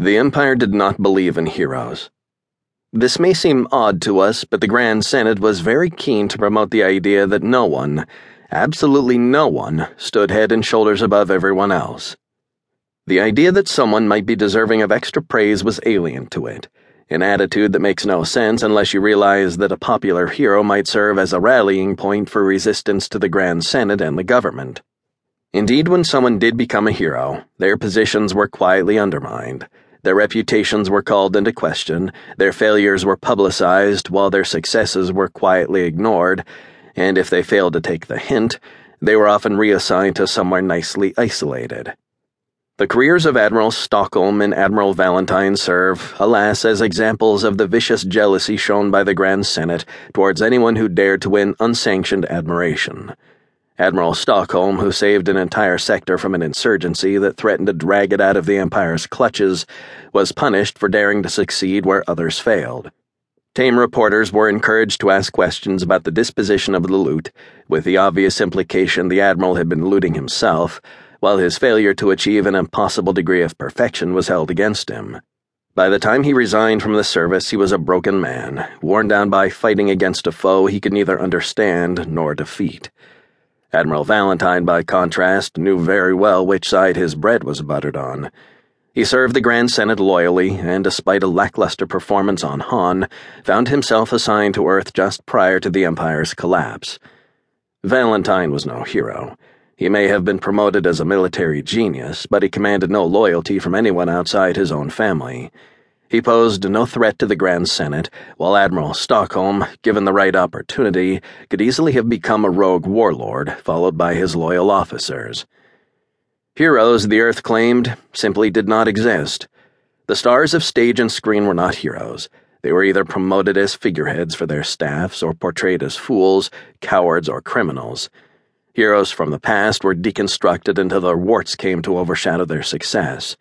The Empire did not believe in heroes. This may seem odd to us, but the Grand Senate was very keen to promote the idea that no one, absolutely no one, stood head and shoulders above everyone else. The idea that someone might be deserving of extra praise was alien to it, an attitude that makes no sense unless you realize that a popular hero might serve as a rallying point for resistance to the Grand Senate and the government. Indeed, when someone did become a hero, their positions were quietly undermined their reputations were called into question, their failures were publicized while their successes were quietly ignored, and if they failed to take the hint, they were often reassigned to somewhere nicely isolated. The careers of Admiral Stockholm and Admiral Valentine serve, alas, as examples of the vicious jealousy shown by the Grand Senate towards anyone who dared to win unsanctioned admiration. Admiral Stockholm, who saved an entire sector from an insurgency that threatened to drag it out of the Empire's clutches, was punished for daring to succeed where others failed. Tame reporters were encouraged to ask questions about the disposition of the loot, with the obvious implication the Admiral had been looting himself, while his failure to achieve an impossible degree of perfection was held against him. By the time he resigned from the service, he was a broken man, worn down by fighting against a foe he could neither understand nor defeat. Admiral Valentine, by contrast, knew very well which side his bread was buttered on. He served the Grand Senate loyally, and despite a lackluster performance on Han, found himself assigned to Earth just prior to the Empire's collapse. Valentine was no hero. He may have been promoted as a military genius, but he commanded no loyalty from anyone outside his own family. He posed no threat to the Grand Senate, while Admiral Stockholm, given the right opportunity, could easily have become a rogue warlord, followed by his loyal officers. Heroes, the Earth claimed, simply did not exist. The stars of stage and screen were not heroes. They were either promoted as figureheads for their staffs or portrayed as fools, cowards, or criminals. Heroes from the past were deconstructed until their warts came to overshadow their success.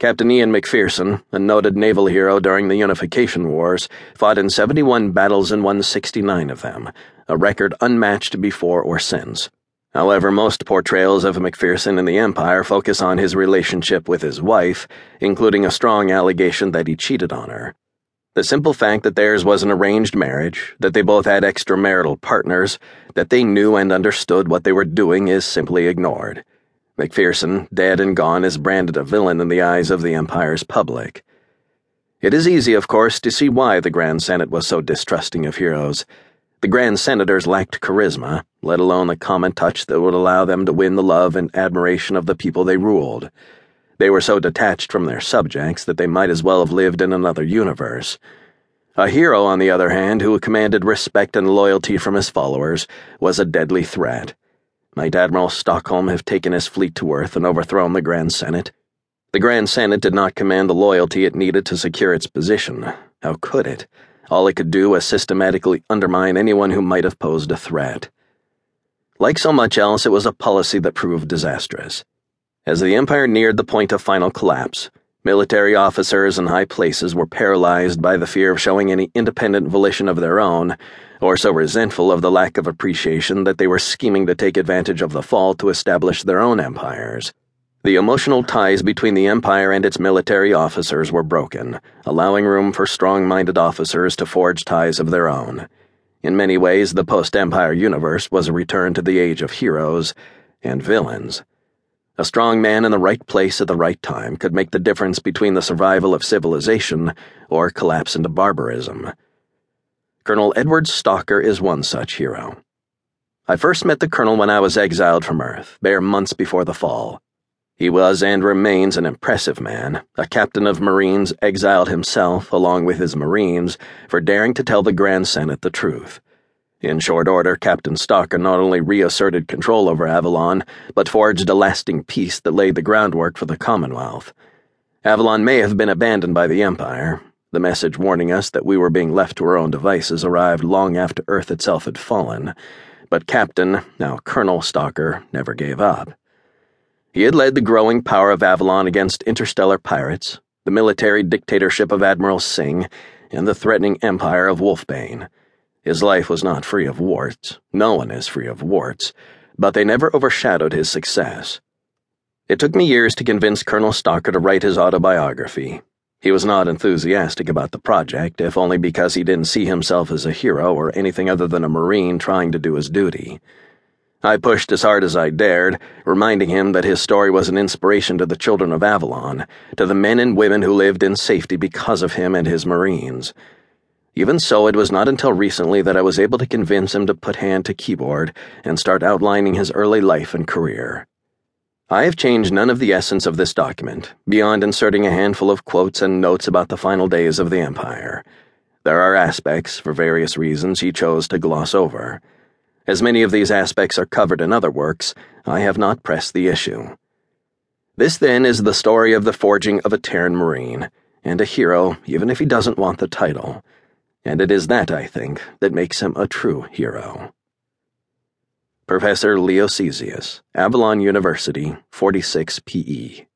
Captain Ian McPherson, a noted naval hero during the Unification Wars, fought in 71 battles and won 69 of them, a record unmatched before or since. However, most portrayals of McPherson in the Empire focus on his relationship with his wife, including a strong allegation that he cheated on her. The simple fact that theirs was an arranged marriage, that they both had extramarital partners, that they knew and understood what they were doing is simply ignored. McPherson, dead and gone, is branded a villain in the eyes of the Empire's public. It is easy, of course, to see why the Grand Senate was so distrusting of heroes. The Grand Senators lacked charisma, let alone the common touch that would allow them to win the love and admiration of the people they ruled. They were so detached from their subjects that they might as well have lived in another universe. A hero, on the other hand, who commanded respect and loyalty from his followers, was a deadly threat. Might Admiral Stockholm have taken his fleet to Earth and overthrown the Grand Senate? The Grand Senate did not command the loyalty it needed to secure its position. How could it? All it could do was systematically undermine anyone who might have posed a threat. Like so much else, it was a policy that proved disastrous. As the Empire neared the point of final collapse, military officers in high places were paralyzed by the fear of showing any independent volition of their own or so resentful of the lack of appreciation that they were scheming to take advantage of the fall to establish their own empires. The emotional ties between the Empire and its military officers were broken, allowing room for strong minded officers to forge ties of their own. In many ways, the post Empire universe was a return to the age of heroes and villains. A strong man in the right place at the right time could make the difference between the survival of civilization or collapse into barbarism. Colonel Edward Stalker is one such hero. I first met the colonel when I was exiled from Earth, bare months before the fall. He was and remains an impressive man, a captain of Marines exiled himself, along with his Marines, for daring to tell the Grand Senate the truth. In short order, Captain Stalker not only reasserted control over Avalon, but forged a lasting peace that laid the groundwork for the Commonwealth. Avalon may have been abandoned by the Empire, the message warning us that we were being left to our own devices arrived long after Earth itself had fallen, but Captain, now Colonel Stalker, never gave up. He had led the growing power of Avalon against interstellar pirates, the military dictatorship of Admiral Singh, and the threatening empire of Wolfbane. His life was not free of warts. No one is free of warts, but they never overshadowed his success. It took me years to convince Colonel Stalker to write his autobiography. He was not enthusiastic about the project, if only because he didn't see himself as a hero or anything other than a Marine trying to do his duty. I pushed as hard as I dared, reminding him that his story was an inspiration to the children of Avalon, to the men and women who lived in safety because of him and his Marines. Even so, it was not until recently that I was able to convince him to put hand to keyboard and start outlining his early life and career. I have changed none of the essence of this document, beyond inserting a handful of quotes and notes about the final days of the Empire. There are aspects, for various reasons, he chose to gloss over. As many of these aspects are covered in other works, I have not pressed the issue. This, then, is the story of the forging of a Terran Marine, and a hero, even if he doesn't want the title. And it is that, I think, that makes him a true hero. Professor Leo Caesius, Avalon University, 46 PE.